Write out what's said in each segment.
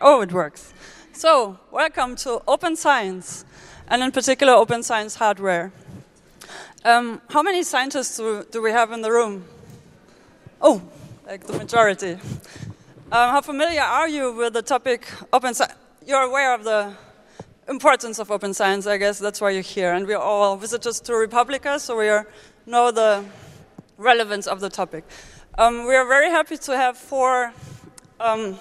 Oh, it works. So, welcome to Open Science, and in particular, Open Science hardware. Um, how many scientists do, do, we have in the room? Oh, like the majority. Um, how familiar are you with the topic open science? You're aware of the importance of open science, I guess that's why you're here. And we're all visitors to Republica, so we are, know the relevance of the topic. Um, we are very happy to have four um,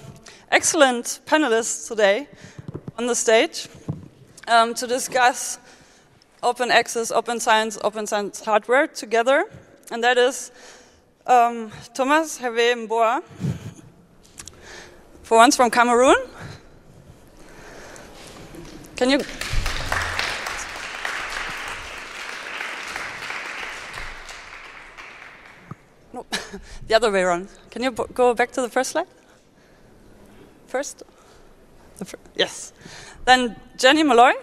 excellent panelists today on the stage um, to discuss open access, open science, open science hardware together. And that is um, Thomas Hervé Mboa, for once from Cameroon. Can you? The other way around. Can you go back to the first slide? First? Fir yes. Then Jenny Molloy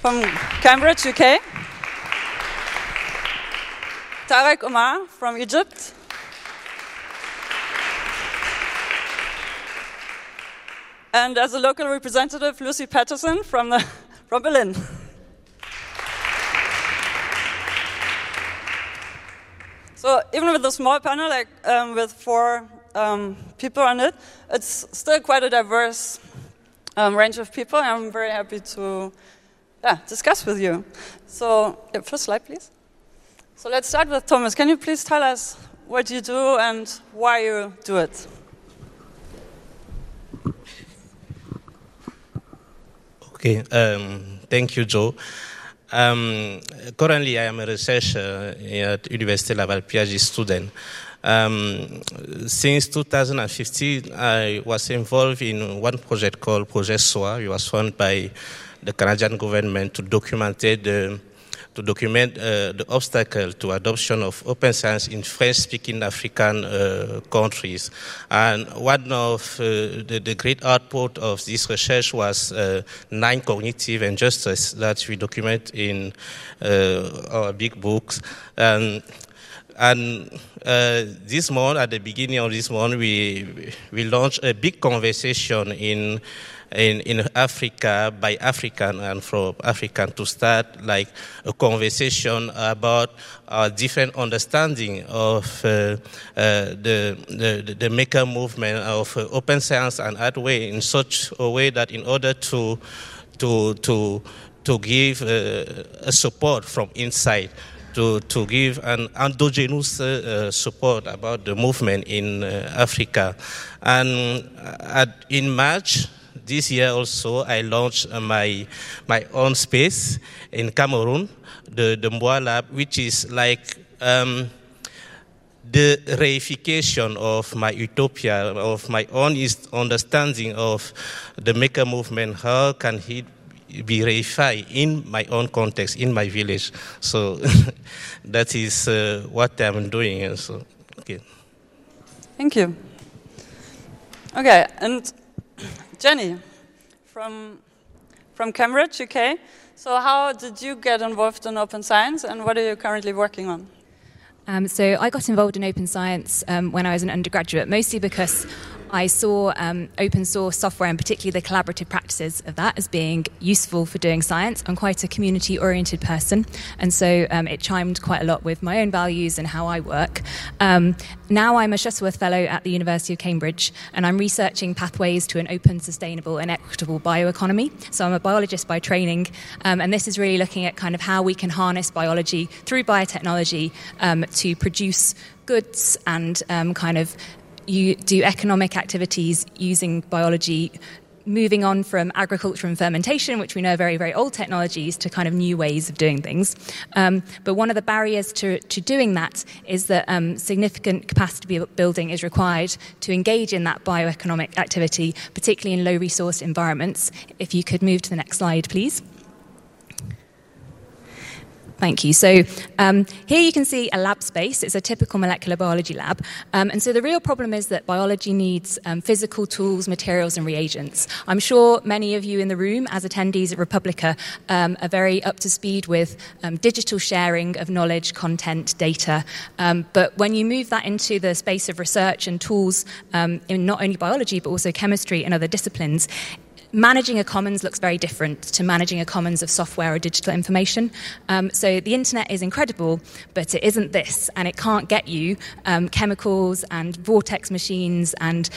from Cambridge, UK. Tarek Omar from Egypt. And as a local representative, Lucy Patterson from, the, from Berlin. So even with a small panel, like um, with four um, people on it, it's still quite a diverse um, range of people. I'm very happy to yeah, discuss with you. So yeah, first slide, please. So let's start with Thomas. Can you please tell us what you do and why you do it? Okay, um, thank you, Joe. Um, currently, I am a researcher at University Laval PhD student. Um, since 2015, I was involved in one project called Project SOA. It was funded by the Canadian government to document the to document uh, the obstacle to adoption of open science in French-speaking African uh, countries. And one of uh, the, the, great output of this research was uh, nine cognitive injustices that we document in uh, our big books. And uh, this month, at the beginning of this month, we we launched a big conversation in in, in Africa by African and from African to start like a conversation about our different understanding of uh, uh, the, the, the maker movement of uh, open science and art way in such a way that in order to to to to give uh, support from inside to, to give an endogenous uh, support about the movement in uh, Africa. And at, in March, this year also I launched uh, my my own space in Cameroon, the the Mboa Lab, which is like um, the reification of my utopia, of my own understanding of the maker movement. How can he be reified in my own context, in my village? So that is uh, what I'm doing. So, okay. Thank you. Okay, and Jenny from, from Cambridge, UK. So, how did you get involved in open science and what are you currently working on? Um, so, I got involved in open science um, when I was an undergraduate, mostly because I saw um, open source software and particularly the collaborative practices of that as being useful for doing science. I'm quite a community oriented person, and so um, it chimed quite a lot with my own values and how I work. Um, now I'm a Shuttleworth Fellow at the University of Cambridge, and I'm researching pathways to an open, sustainable, and equitable bioeconomy. So I'm a biologist by training, um, and this is really looking at kind of how we can harness biology through biotechnology um, to produce goods and um, kind of you do economic activities using biology moving on from agriculture and fermentation, which we know are very, very old technologies, to kind of new ways of doing things. Um, but one of the barriers to, to doing that is that um, significant capacity building is required to engage in that bioeconomic activity, particularly in low resource environments. If you could move to the next slide, please. Thank you. So um, here you can see a lab space. It's a typical molecular biology lab. Um, and so the real problem is that biology needs um, physical tools, materials, and reagents. I'm sure many of you in the room, as attendees at Republica, um, are very up to speed with um, digital sharing of knowledge, content, data. Um, but when you move that into the space of research and tools in not only biology, but also chemistry and other disciplines, managing a commons looks very different to managing a commons of software or digital information. Um, so the internet is incredible, but it isn't this, and it can't get you um, chemicals and vortex machines and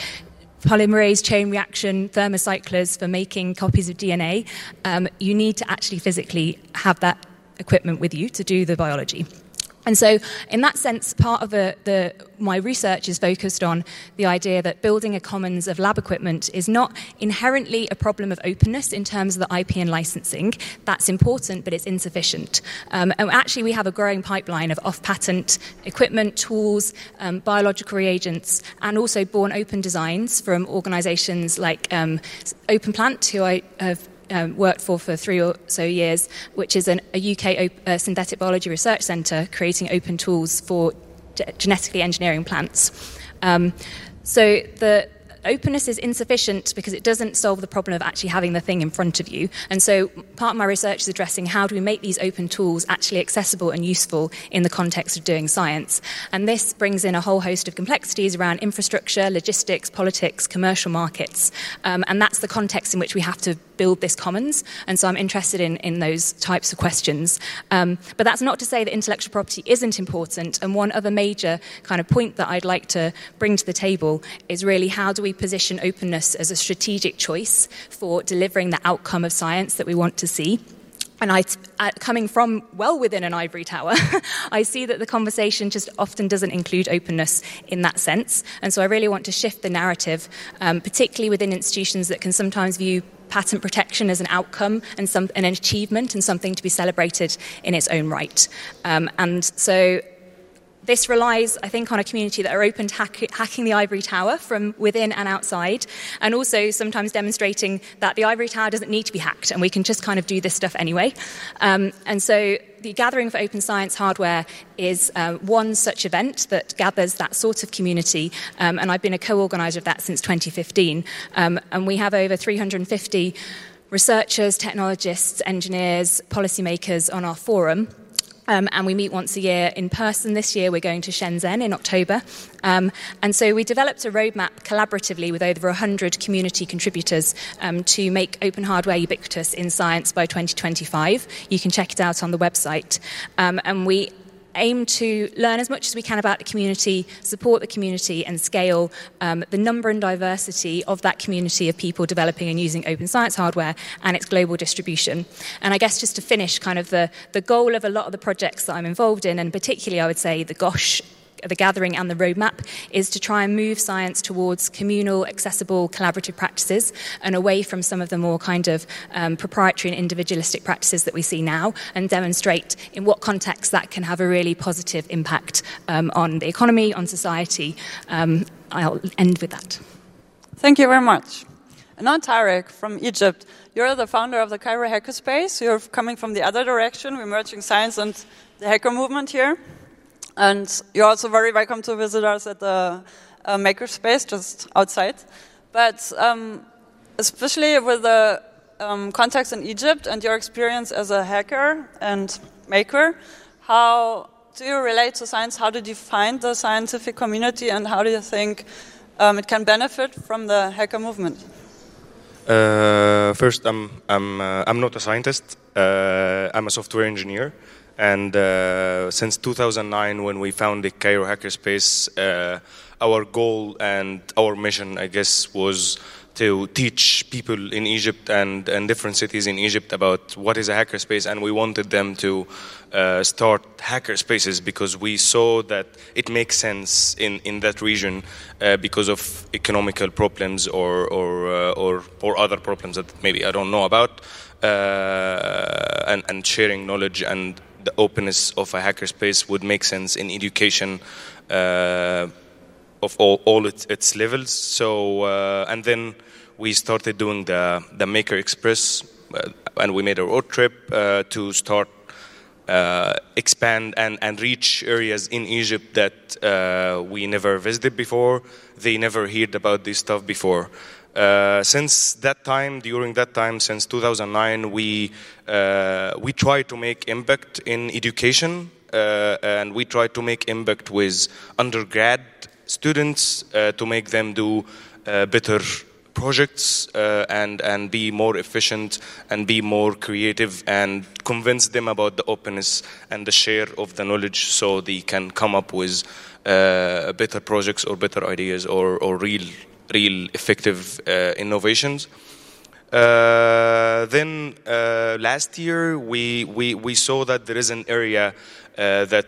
polymerase chain reaction thermocyclers for making copies of DNA. Um, you need to actually physically have that equipment with you to do the biology. And so, in that sense, part of the, the, my research is focused on the idea that building a commons of lab equipment is not inherently a problem of openness in terms of the IP and licensing. That's important, but it's insufficient. Um, and actually, we have a growing pipeline of off patent equipment, tools, um, biological reagents, and also born open designs from organizations like um, Open Plant, who I have um, worked for for three or so years, which is an, a UK op- uh, synthetic biology research centre creating open tools for genetically engineering plants. Um, so the openness is insufficient because it doesn't solve the problem of actually having the thing in front of you. And so part of my research is addressing how do we make these open tools actually accessible and useful in the context of doing science. And this brings in a whole host of complexities around infrastructure, logistics, politics, commercial markets. Um, and that's the context in which we have to build this commons. And so I'm interested in, in those types of questions. Um, but that's not to say that intellectual property isn't important. And one other major kind of point that I'd like to bring to the table is really how do we position openness as a strategic choice for delivering the outcome of science that we want to see. And I, uh, coming from well within an ivory tower, I see that the conversation just often doesn't include openness in that sense. And so I really want to shift the narrative, um, particularly within institutions that can sometimes view patent protection as an outcome and some, an achievement and something to be celebrated in its own right. Um, and so this relies, I think, on a community that are open to hack- hacking the ivory tower from within and outside, and also sometimes demonstrating that the ivory tower doesn't need to be hacked and we can just kind of do this stuff anyway. Um, and so the Gathering for Open Science Hardware is uh, one such event that gathers that sort of community, um, and I've been a co organizer of that since 2015. Um, and we have over 350 researchers, technologists, engineers, policymakers on our forum. Um, and we meet once a year in person. This year, we're going to Shenzhen in October. Um, and so we developed a roadmap collaboratively with over 100 community contributors um, to make open hardware ubiquitous in science by 2025. You can check it out on the website. Um, and we aim to learn as much as we can about the community, support the community, and scale um, the number and diversity of that community of people developing and using open science hardware and its global distribution. And I guess just to finish, kind of the, the goal of a lot of the projects that I'm involved in, and particularly I would say the GOSH the gathering and the roadmap is to try and move science towards communal, accessible, collaborative practices and away from some of the more kind of um, proprietary and individualistic practices that we see now and demonstrate in what context that can have a really positive impact um, on the economy, on society. Um, I'll end with that. Thank you very much. And now Tarek from Egypt. You're the founder of the Cairo Hackerspace. You're coming from the other direction. We're merging science and the hacker movement here. And you're also very welcome to visit us at the uh, Makerspace just outside. But um, especially with the um, context in Egypt and your experience as a hacker and maker, how do you relate to science? How did you find the scientific community, and how do you think um, it can benefit from the hacker movement? Uh, first, I'm I'm uh, I'm not a scientist. Uh, I'm a software engineer. And uh, since 2009, when we founded Cairo Hackerspace, uh, our goal and our mission, I guess, was to teach people in Egypt and, and different cities in Egypt about what is a hackerspace, and we wanted them to uh, start hackerspaces because we saw that it makes sense in, in that region uh, because of economical problems or or, uh, or or other problems that maybe I don't know about, uh, and and sharing knowledge and the openness of a hackerspace would make sense in education uh, of all, all its, its levels. So, uh, and then we started doing the, the Maker Express, uh, and we made a road trip uh, to start uh, expand and, and reach areas in Egypt that uh, we never visited before. They never heard about this stuff before. Uh, since that time, during that time, since 2009, we uh, we try to make impact in education, uh, and we try to make impact with undergrad students uh, to make them do better projects uh, and and be more efficient and be more creative and convince them about the openness and the share of the knowledge so they can come up with uh, better projects or better ideas or, or real real effective uh, innovations. Uh, then uh, last year we, we we saw that there is an area uh, that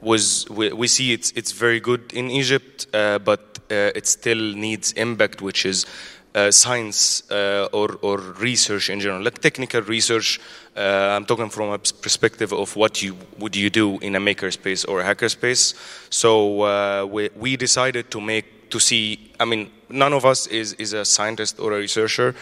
was we, we, see it's it's very good in Egypt, but it still needs impact, which is uh, science uh, or, or research in general, like technical research. Uh, I'm talking from a perspective of what you would you do in a makerspace or a hackerspace. So uh, we, we decided to make to see. I mean, none of us is is a scientist or a researcher.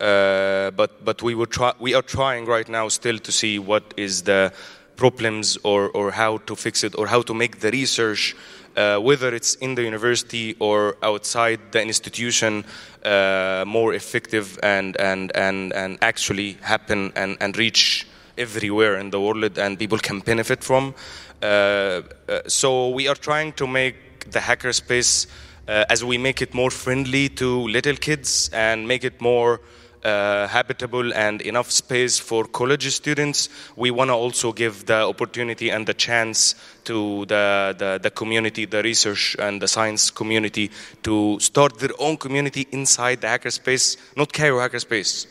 Uh, but but we would try. We are trying right now still to see what is the problems or or how to fix it or how to make the research uh, whether it's in the university or outside the institution, uh, more effective and, and, and, and actually happen and, and reach everywhere in the world and people can benefit from. Uh, uh so we are trying to make the hackerspace uh, as we make it more friendly to little kids and make it more uh, habitable and enough space for college students, we want to also give the opportunity and the chance to the, the, the, community, the research and the science community to start their own community inside the hackerspace, not Cairo hackerspace,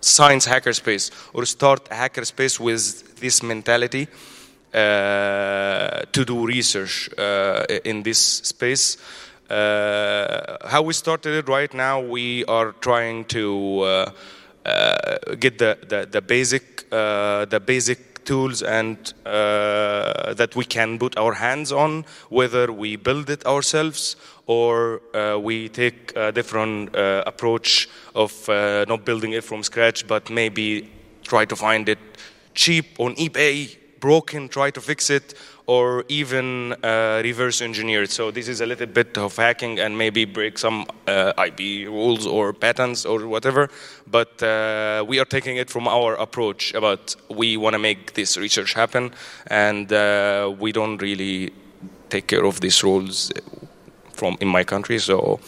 science hackerspace, or start a hackerspace with this mentality to do research uh, in this space. Uh, how we started it right now, we are trying to uh, uh, get the, the, the basic the basic tools and uh, that we can put our hands on, whether we build it ourselves or uh, we take a different uh, approach of not building it from scratch, but maybe try to find it cheap on eBay, broken, try to fix it, or even uh, reverse engineered. So this is a little bit of hacking and maybe break some uh, IP rules or patents or whatever. But uh, we are taking it from our approach about we want to make this research happen, and uh, we don't really take care of these rules from in my country. So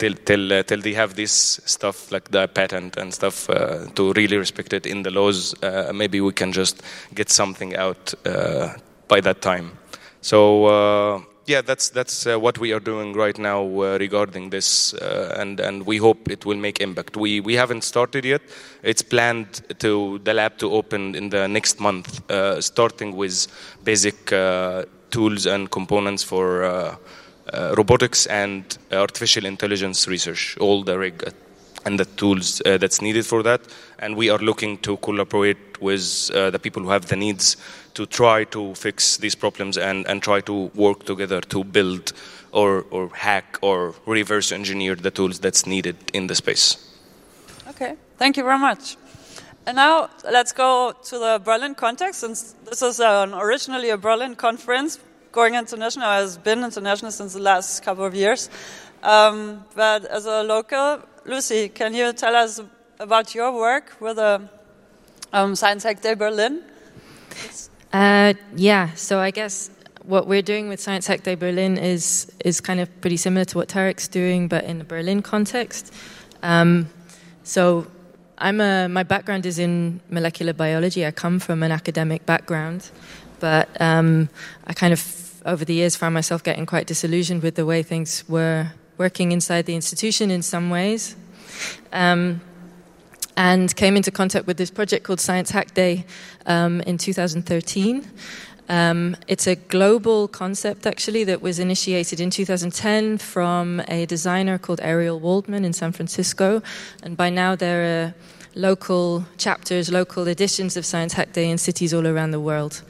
till till uh, till they have this stuff like the patent and stuff uh, to really respect it in the laws, uh, maybe we can just get something out by that time. So yeah, that's that's uh, what we are doing right now uh, regarding this, uh, and and we hope it will make impact. We we haven't started yet. It's planned to the lab to open in the next month, starting with basic tools and components for Uh, robotics and uh, artificial intelligence research, all the rig uh, and the tools that's needed for that. And we are looking to collaborate with the people who have the needs to try to fix these problems and, and try to work together to build or, or hack or reverse engineer the tools that's needed in the space. Okay, thank you very much. And now let's go to the Berlin context, since this is an, originally a Berlin conference. Going international has been international since the last couple of years. Um, but as a local, Lucy, can you tell us about your work with the um, Science Hack Day Berlin? Uh, yeah, so I guess what we're doing with Science Hack Day Berlin is is kind of pretty similar to what Tarek's doing, but in the Berlin context. Um, so I'm a, my background is in molecular biology. I come from an academic background, but um, I kind of over the years found myself getting quite disillusioned with the way things were working inside the institution in some ways. Um, and came into contact with this project called Science Hack Day um, in 2013. Um, it's a global concept, actually, that was initiated in 2010 from a designer called Ariel Waldman in San Francisco. And by now, there are local chapters, local editions of Science Hack Day in cities all around the world.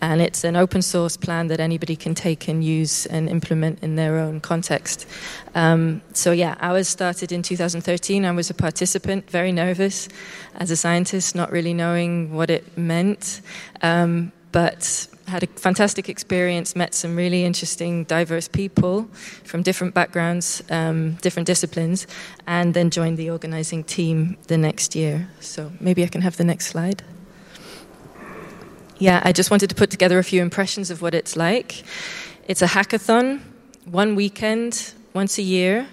And it's an open source plan that anybody can take and use and implement in their own context. Um, so, yeah, ours started in 2013. I was a participant, very nervous as a scientist, not really knowing what it meant. Um, but had a fantastic experience, met some really interesting, diverse people from different backgrounds, um, different disciplines, and then joined the organizing team the next year. So maybe I can have the next slide. Yeah, I just wanted to put together a few impressions of what it's like. It's a hackathon, one weekend, once a year.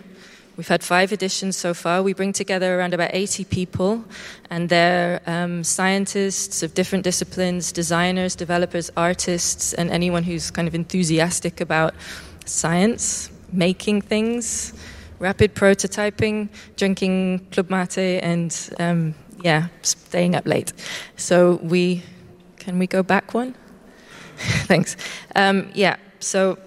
We've had five editions so far. We bring together around about 80 people, and they're um, scientists of different disciplines, designers, developers, artists, and anyone who's kind of enthusiastic about science, making things, rapid prototyping, drinking club mate, and um, yeah, staying up late. So we can we go back one? Thanks. Um, yeah. So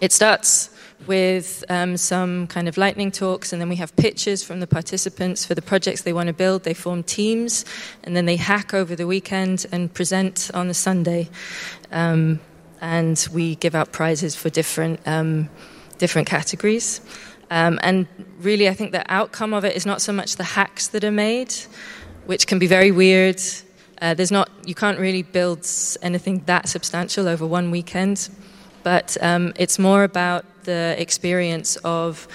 it starts with um, some kind of lightning talks, and then we have pitches from the participants for the projects they want to build. They form teams, and then they hack over the weekend and present on the Sunday. Um, and we give out prizes for different um, different categories. Um, and really, I think the outcome of it is not so much the hacks that are made, which can be very weird. Uh, there's not you can't really build anything that substantial over one weekend, but um, it's more about the experience of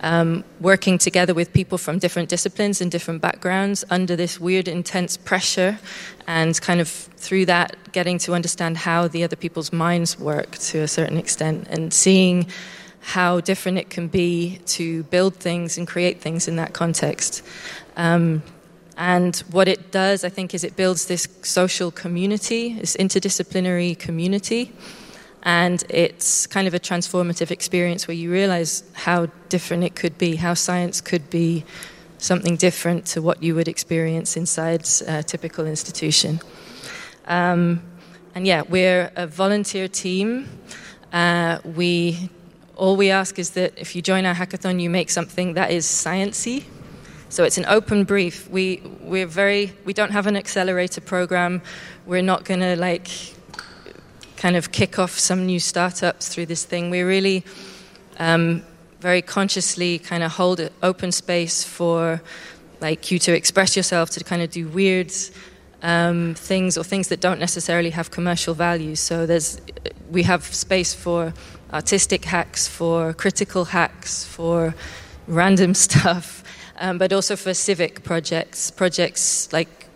um, working together with people from different disciplines and different backgrounds under this weird, intense pressure, and kind of through that, getting to understand how the other people's minds work to a certain extent, and seeing how different it can be to build things and create things in that context. Um, and what it does, I think, is it builds this social community, this interdisciplinary community and it's kind of a transformative experience where you realize how different it could be, how science could be something different to what you would experience inside a typical institution. Um, and yeah, we're a volunteer team. Uh, we all we ask is that if you join our hackathon, you make something that is sciency. So it's an open brief. We we're very we don't have an accelerator program. We're not going to like kind of kick off some new startups through this thing. We really um, very consciously kind of hold an open space for like you to express yourself, to kind of do weird um, things or things that don't necessarily have commercial value. So there's we have space for artistic hacks, for critical hacks, for random stuff, um, but also for civic projects, projects like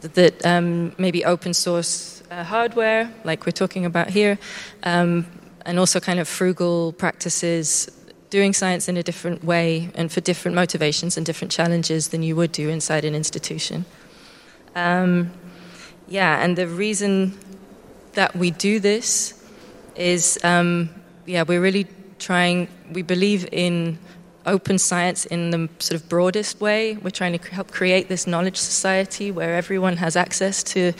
that um, maybe open source uh, hardware, like we're talking about here, um, and also kind of frugal practices, doing science in a different way and for different motivations and different challenges than you would do inside an institution. Um, yeah, and the reason that we do this is, um, yeah, we're really trying, we believe in open science in the sort of broadest way. We're trying to help create this knowledge society where everyone has access to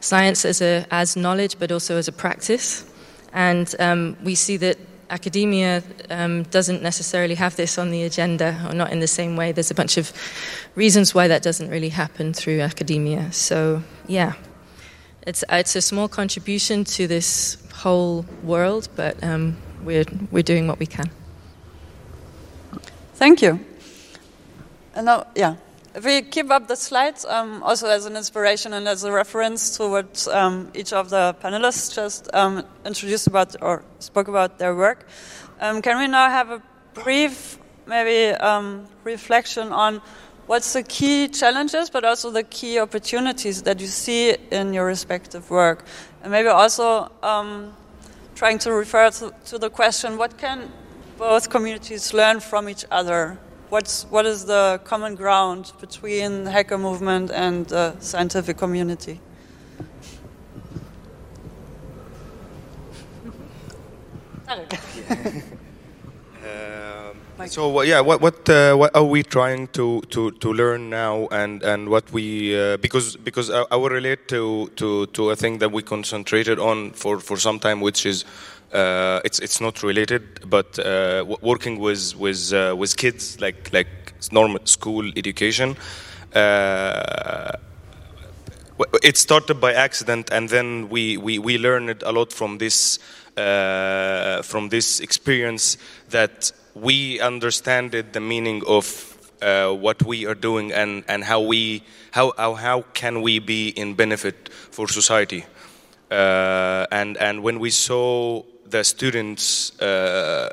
science as, a, as knowledge, but also as a practice. And um, we see that academia um, doesn't necessarily have this on the agenda, or not in the same way. There's a bunch of reasons why that doesn't really happen through academia. So, yeah, it's, it's a small contribution to this whole world, but um, we're, we're doing what we can. Thank you. And now, yeah if we keep up the slides, um, also as an inspiration and as a reference to what um, each of the panelists just um, introduced about or spoke about their work, um, can we now have a brief, maybe um, reflection on what's the key challenges, but also the key opportunities that you see in your respective work, and maybe also um, trying to refer to, to the question: what can both communities learn from each other what's what is the common ground between the hacker movement and the scientific community? So yeah, what what uh, what are we trying to, to, to learn now, and, and what we uh, because because I, I will relate to, to, to a thing that we concentrated on for, for some time, which is uh, it's it's not related, but uh, working with with uh, with kids like like normal school education. Uh, it started by accident, and then we, we, we learned a lot from this uh, from this experience that we understand it, the meaning of uh, what we are doing and, and how we how, how how can we be in benefit for society. Uh, and and when we saw the students uh,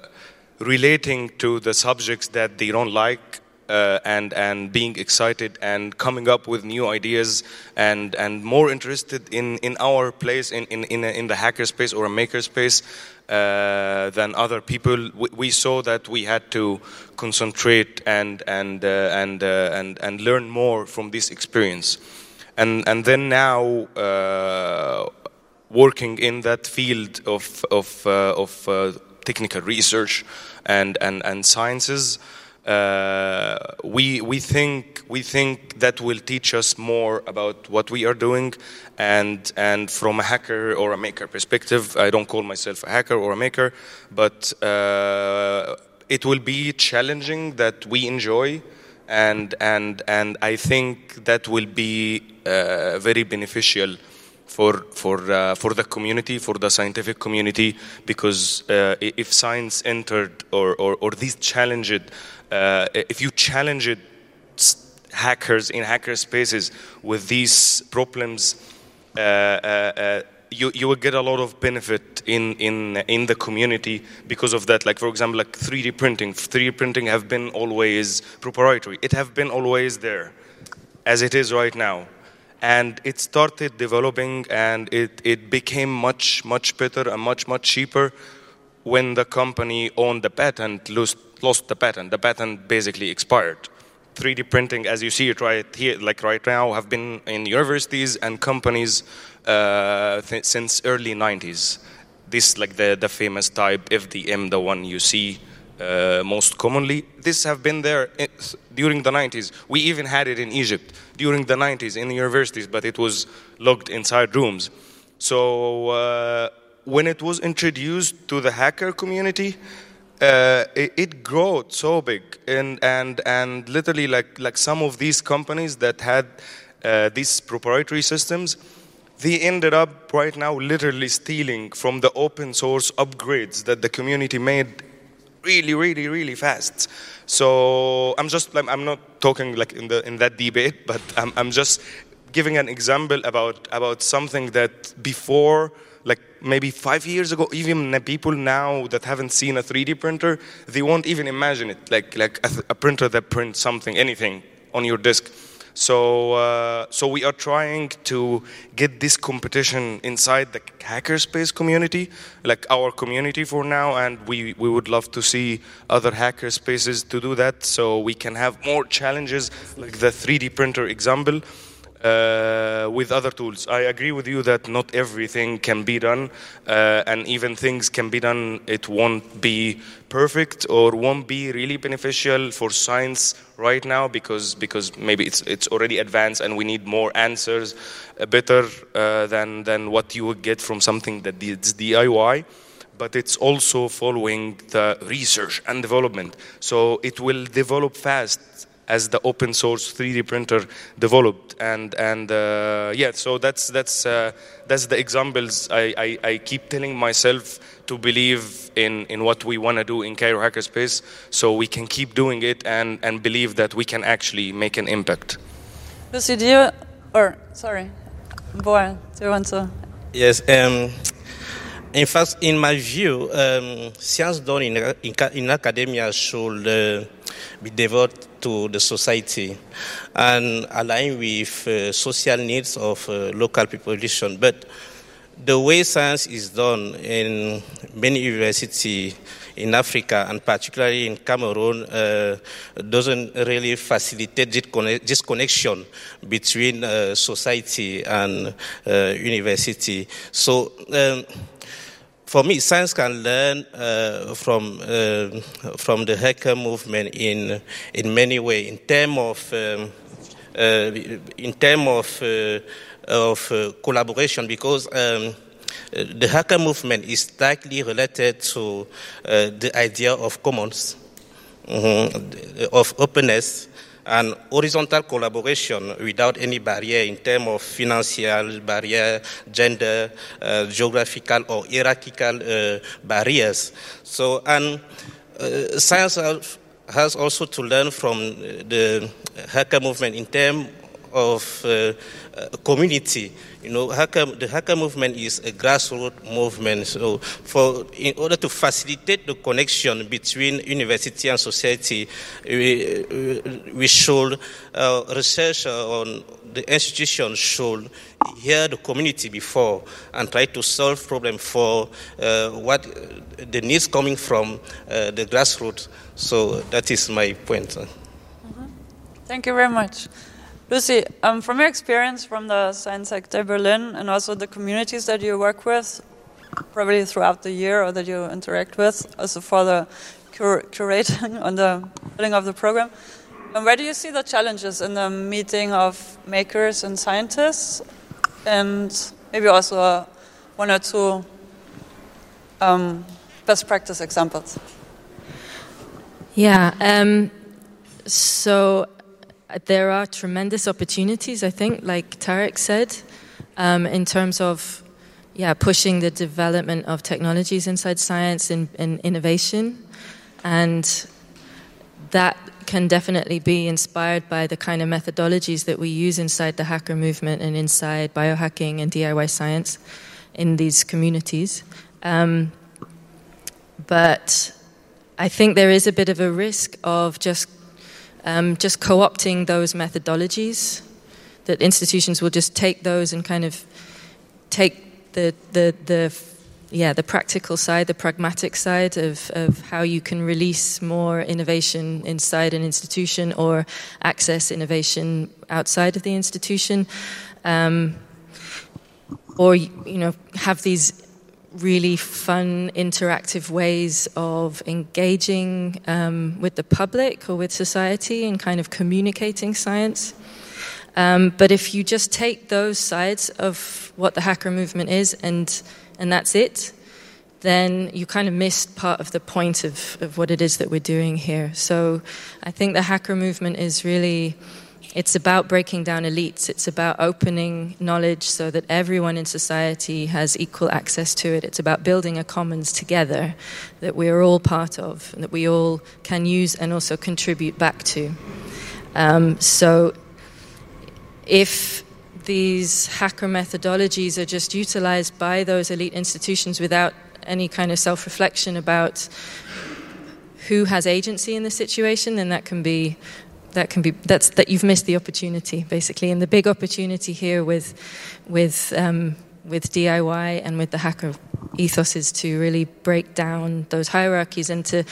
relating to the subjects that they don't like uh, and and being excited and coming up with new ideas and and more interested in in our place in in in, a, in the hacker space or a maker space uh, than other people. We, we saw that we had to concentrate and and uh, and uh, and and learn more from this experience. And and then now uh, working in that field of of uh, of uh, technical research and and and sciences uh, we we think we think that will teach us more about what we are doing. And and from a hacker or a maker perspective I don't call myself a hacker or a maker but uh, it will be challenging that we enjoy. And and and I think that will be uh, very beneficial for for uh, for the community, for the scientific community, because uh, if science entered or or, or these challenged, uh, if you challenge it, hackers in hacker spaces with these problems. Uh, uh, uh, you, you will get a lot of benefit in, in, in the community because of that. Like, for example, like 3D printing. 3D printing have been always proprietary. It have been always there, as it is right now. And it started developing and it, it became much, much better and much, much cheaper when the company owned the patent, lost, lost the patent. The patent basically expired. 3D printing, as you see it right here, like right now, have been in universities and companies uh, th- since early 90s. This like the, the famous type FDM, the one you see uh, most commonly. This have been there during the 90s. We even had it in Egypt during the 90s in the universities, but it was locked inside rooms. So uh, when it was introduced to the hacker community, uh, it, it grew so big, and and and literally like like some of these companies that had uh, these proprietary systems, they ended up right now literally stealing from the open source upgrades that the community made really, really, really fast. So I'm just I'm, I'm not talking like in the in that debate, but I'm I'm just giving an example about about something that before like maybe five years ago, even people now that haven't seen a 3D printer, they won't even imagine it. Like like a, a printer that prints something, anything on your disk. So, uh, so we are trying to get this competition inside the hackerspace community, like our community for now, and we, we would love to see other hacker spaces to do that, so we can have more challenges, like the 3D printer example. Uh, with other tools, I agree with you that not everything can be done, uh, and even things can be done, it won't be perfect or won't be really beneficial for science right now because because maybe it's it's already advanced and we need more answers, uh, better uh, than than what you would get from something that is DIY. But it's also following the research and development, so it will develop fast as the open source 3D printer developed, and and uh, yeah, so that's that's uh, that's the examples I, I, I keep telling myself to believe in, in what we want to do in Cairo Hackerspace, so we can keep doing it and, and believe that we can actually make an impact. This idea, or sorry, Boy, do you want to? Yes. Um, in fact, in my view, um, science done in, in, in academia should uh, be devoted to the society and align with uh, social needs of uh, local population. But the way science is done in many universities in Africa and particularly in Cameroon uh, doesn't really facilitate this, connection between uh, society and uh, university. So um, for me, science can learn uh, from uh, from the hacker movement in in many ways. In terms of um, uh, in terms of uh, of uh, collaboration, because um, the hacker movement is tightly related to uh, the idea of commons, mm-hmm, of openness, and horizontal collaboration without any barrier in terms of financial barrier, gender, uh, geographical or hierarchical uh, barriers. So, and uh, science has also to learn from the hacker movement in terms of uh, community. You know, hacker, the hacker movement is a grassroots movement. So, for in order to facilitate the connection between university and society, we, we should uh, research on the institution should hear the community before and try to solve problem for uh, what the needs coming from uh, the grassroots. So that is my point. Mm-hmm. Thank you very much. Lucy, um, from your experience from the Science Sector Berlin and also the communities that you work with, probably throughout the year or that you interact with, also for the cur curating on the building of the program, and where do you see the challenges in the meeting of makers and scientists, and maybe also uh, one or two um, best practice examples? Yeah. Um, so there are tremendous opportunities, I think, like Tarek said, um, in terms of yeah, pushing the development of technologies inside science and, and innovation. And that can definitely be inspired by the kind of methodologies that we use inside the hacker movement and inside biohacking and DIY science in these communities. Um, but I think there is a bit of a risk of just um, just co opting those methodologies, that institutions will just take those and kind of take the, the, the yeah, the practical side, the pragmatic side of, of how you can release more innovation inside an institution or access innovation outside of the institution. Um, or, you know, have these really fun, interactive ways of engaging um, with the public or with society and kind of communicating science. Um, but if you just take those sides of what the hacker movement is and, and that's it, then you kind of missed part of the point of, of what it is that we're doing here. So I think the hacker movement is really it's about breaking down elites. It's about opening knowledge so that everyone in society has equal access to it. It's about building a commons together that we are all part of, and that we all can use and also contribute back to. Um, so, if these hacker methodologies are just utilized by those elite institutions without any kind of self reflection about who has agency in the situation, then that can be that can be that's that you've missed the opportunity basically. And the big opportunity here with with um, with DIY and with the hacker ethos is to really break down those hierarchies and to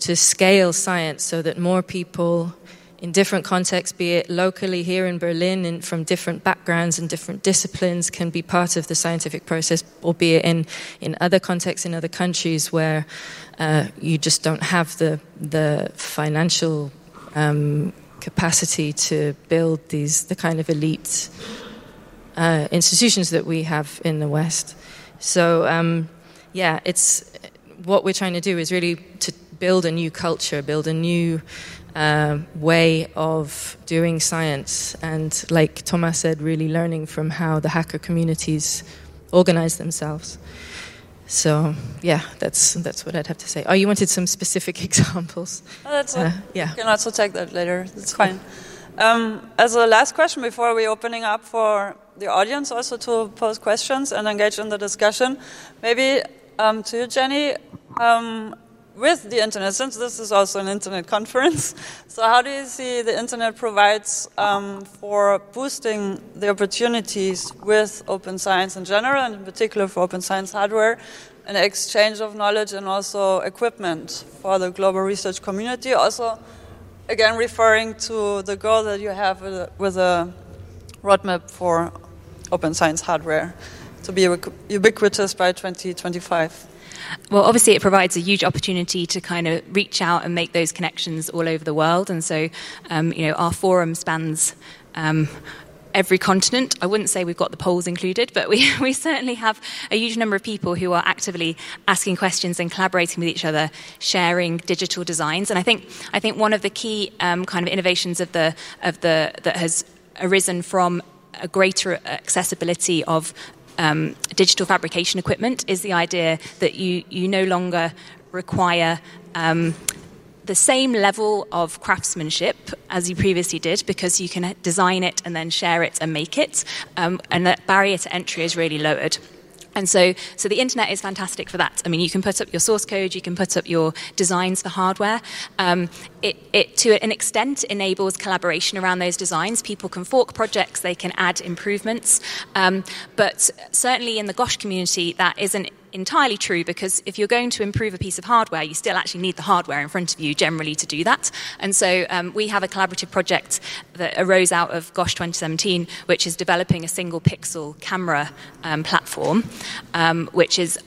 to scale science so that more people in different contexts, be it locally here in Berlin and from different backgrounds and different disciplines, can be part of the scientific process, albeit in, in other contexts in other countries where uh, you just don't have the, the financial um, capacity to build these the kind of elite uh, institutions that we have in the West. So um, yeah, it's what we're trying to do is really to build a new culture, build a new uh, way of doing science, and like Thomas said, really learning from how the hacker communities organize themselves. So yeah, that's that's what I'd have to say. Oh, you wanted some specific examples? Oh, that's uh, yeah. You can also take that later. That's fine. Um, as a last question before we opening up for the audience also to pose questions and engage in the discussion, maybe um, to you, Jenny. Um, with the internet, since this is also an internet conference, so how do you see the internet provides um, for boosting the opportunities with open science in general, and in particular for open science hardware, and exchange of knowledge and also equipment for the global research community? Also, again, referring to the goal that you have with a, with a roadmap for open science hardware to be ubiquitous by 2025. Well, obviously, it provides a huge opportunity to kind of reach out and make those connections all over the world. And so, um, you know, our forum spans. Um, every continent. I wouldn't say we've got the poles included, but we, we certainly have a huge number of people who are actively asking questions and collaborating with each other, sharing digital designs. And I think I think one of the key um, kind of innovations of the of the that has arisen from a greater accessibility of um, digital fabrication equipment is the idea that you you no longer require um, the same level of craftsmanship as you previously did because you can design it and then share it and make it, um, and that barrier to entry is really lowered. And so, so the internet is fantastic for that. I mean, you can put up your source code, you can put up your designs for hardware. Um, it, it, to an extent, enables collaboration around those designs. People can fork projects, they can add improvements. Um, but certainly in the GOSH community, that isn't entirely true because if you're going to improve a piece of hardware, you still actually need the hardware in front of you generally to do that. And so um, we have a collaborative project that arose out of GOSH 2017, which is developing a single pixel camera um, platform, um, which is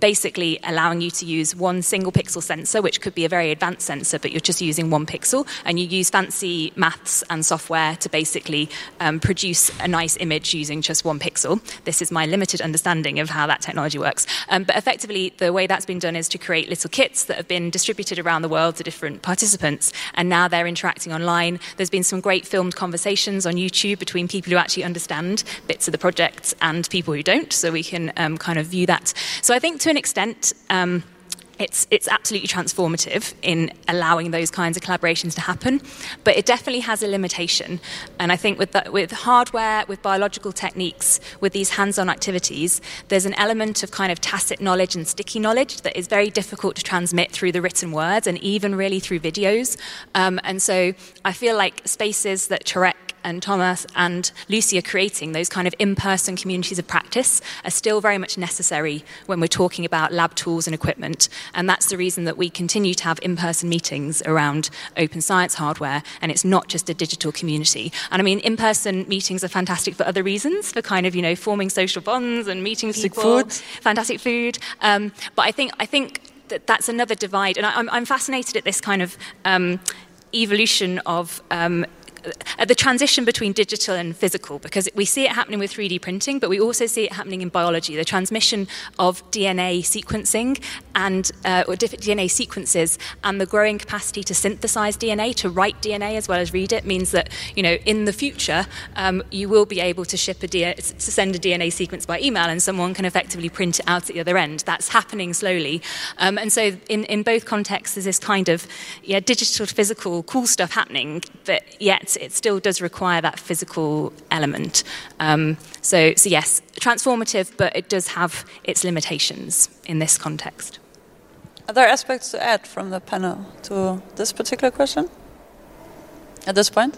basically allowing you to use one single pixel sensor, which could be a very advanced sensor, but you're just using one pixel, and you use fancy maths and software to basically um, produce a nice image using just one pixel. This is my limited understanding of how that technology works. Um, but effectively, the way that's been done is to create little kits that have been distributed around the world to different participants, and now they're interacting online. There's been some great filmed conversations on YouTube between people who actually understand bits of the project and people who don't, so we can um, kind of view that. So I think to an extent, um, it's, it's absolutely transformative in allowing those kinds of collaborations to happen, but it definitely has a limitation. And I think with, the, with hardware, with biological techniques, with these hands on activities, there's an element of kind of tacit knowledge and sticky knowledge that is very difficult to transmit through the written words and even really through videos. Um, and so I feel like spaces that Tarek and Thomas and Lucy are creating, those kind of in person communities of practice, are still very much necessary when we're talking about lab tools and equipment. And that's the reason that we continue to have in person meetings around open science hardware, and it's not just a digital community. And I mean, in person meetings are fantastic for other reasons, for kind of, you know, forming social bonds and meeting people. Food. Fantastic food. Um, but I think, I think that that's another divide. And I, am fascinated at this kind of um, evolution of um, at the transition between digital and physical, because we see it happening with 3D printing, but we also see it happening in biology. The transmission of DNA sequencing and uh, or DNA sequences and the growing capacity to synthesize DNA, to write DNA as well as read it, means that you know in the future um, you will be able to ship to send a DNA sequence by email, and someone can effectively print it out at the other end. That's happening slowly, um, and so in, in both contexts, there's this kind of yeah, digital to physical cool stuff happening, but yet it still does require that physical element. Um, so, so, yes, transformative, but it does have its limitations in this context. Are there aspects to add from the panel to this particular question at this point?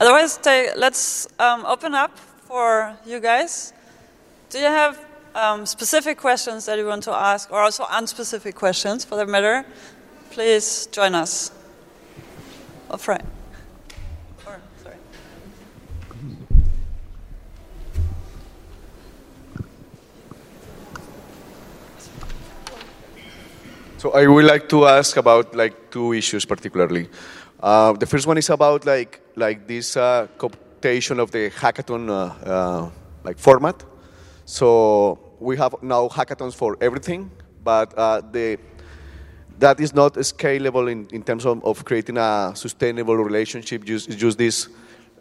Otherwise, let's um, open up for you guys. Do you have um, specific questions that you want to ask, or also unspecific questions for that matter? Please join us. Oh, Frank. So I would like to ask about like two issues particularly. Uh, the first one is about like like this uh, cooptation of the hackathon uh, uh, like format. So we have now hackathons for everything, but uh, the that is not scalable in, in terms of, of creating a sustainable relationship. Just just these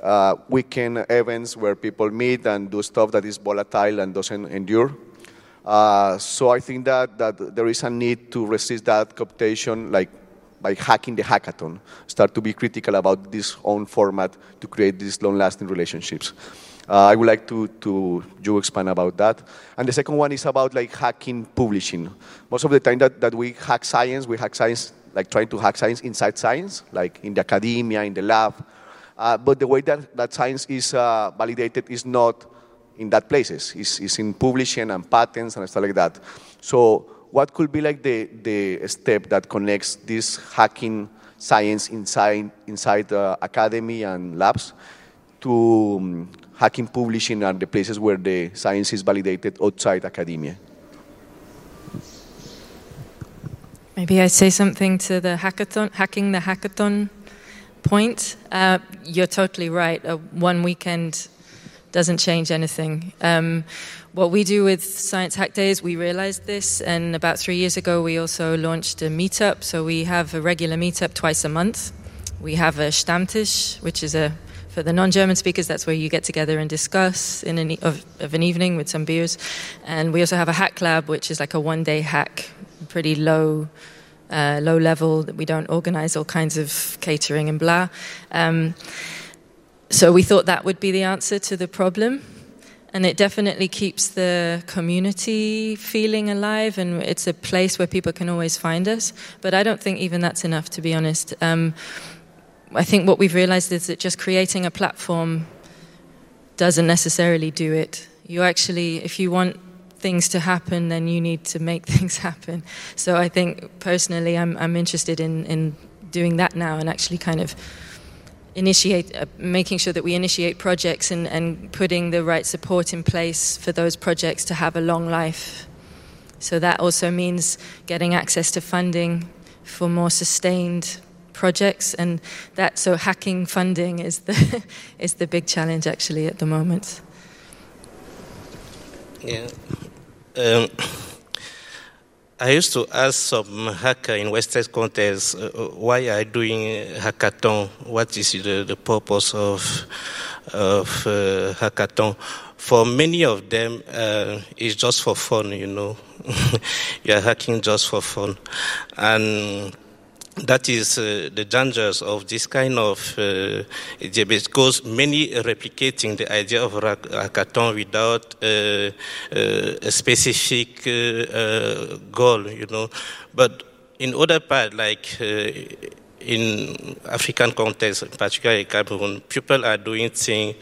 uh, weekend events where people meet and do stuff that is volatile and doesn't endure. Uh, so I think that, that there is a need to resist that cooptation, like by hacking the hackathon, start to be critical about this own format to create these long-lasting relationships. Uh, I would like to, to you expand about that. And the second one is about like hacking publishing. Most of the time that, that we hack science, we hack science like trying to hack science inside science, like in the academia, in the lab. Uh, but the way that, that science is uh, validated is not in that places. It's, it's in publishing and patents and stuff like that. So what could be like the, the step that connects this hacking science inside, inside uh, academy and labs to um, hacking publishing and the places where the science is validated outside academia? Maybe I say something to the hackathon, hacking the hackathon point. Uh, you're totally right. Uh, one weekend doesn't change anything. Um, what we do with Science Hack Days, we realized this, and about three years ago, we also launched a meetup. So we have a regular meetup twice a month. We have a Stammtisch, which is a for the non-German speakers, that's where you get together and discuss in an e- of, of an evening with some beers. And we also have a hack lab, which is like a one-day hack, pretty low, uh, low level. That we don't organize all kinds of catering and blah. Um, so we thought that would be the answer to the problem. And it definitely keeps the community feeling alive, and it's a place where people can always find us. But I don't think even that's enough, to be honest. Um, I think what we've realized is that just creating a platform doesn't necessarily do it. You actually, if you want things to happen, then you need to make things happen. So I think personally, I'm, I'm interested in, in doing that now and actually kind of initiate, uh, making sure that we initiate projects and, and putting the right support in place for those projects to have a long life. So that also means getting access to funding for more sustained projects, and that so hacking funding is the is the big challenge actually at the moment. Yeah. Um, I used to ask some hacker in Western context uh, why are doing hackathon? What is the, the purpose of of uh, hackathon? For many of them, uh, it's just for fun, you know. you are hacking just for fun, and that is uh, the dangers of this kind of uh, because many replicating the idea of hackathon without uh, uh a specific uh, uh, goal, you know. But in other part, like in African context, particularly Cameroon, people are doing things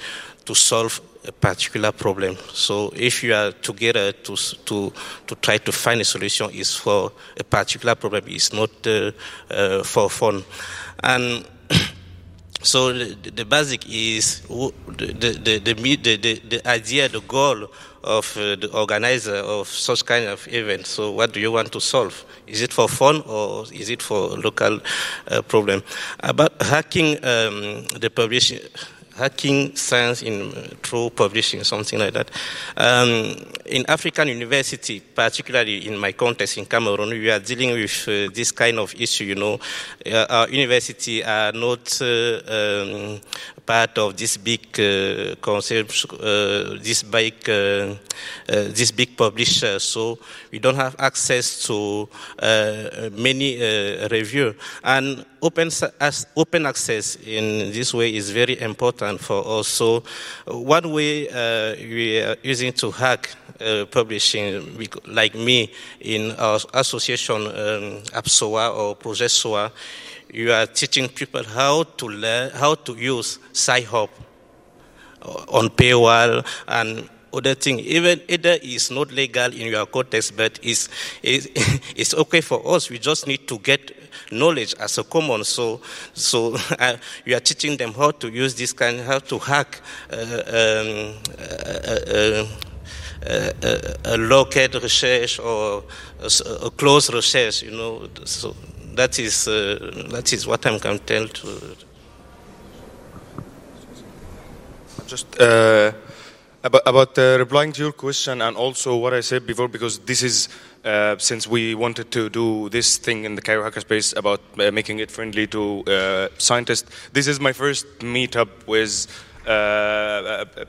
to solve a particular problem. So if you are together to, to, to try to find a solution is for a particular problem, it's not uh, uh, for fun. And so the, the basic is the, the, the, the, the, idea, the goal of uh, the organizer of such kind of event. So what do you want to solve? Is it for fun or is it for local uh, problem? About hacking um, the publishing hacking science in uh, through publishing, something like that. Um, in African university, particularly in my context in Cameroon, we are dealing with uh, this kind of issue. You know, uh, our university are not uh, um, part of this big uh, concept, uh, this big, this big publisher. So we don't have access to many review and open, as open access in this way is very important for us. So one way uh, we are using to hack uh, publishing, like me in our association um, APSOHA or Project SOHA, you are teaching people how to learn, how to use Sci-Hub Unpaywall and other thing, even either is not legal in your context, but it's, it's, okay for us. We just need to get knowledge as a common. So, so uh, are teaching them how to use this kind, how to hack uh, um, uh, a local research or a, a close research. You know, so that is uh, that is what I'm can tell to. Just. Uh, about, about uh, replying to your question and also what I said before, because this is uh, since we wanted to do this thing in the Cairo Hackerspace about uh, making it friendly to uh, scientists. This is my first meetup with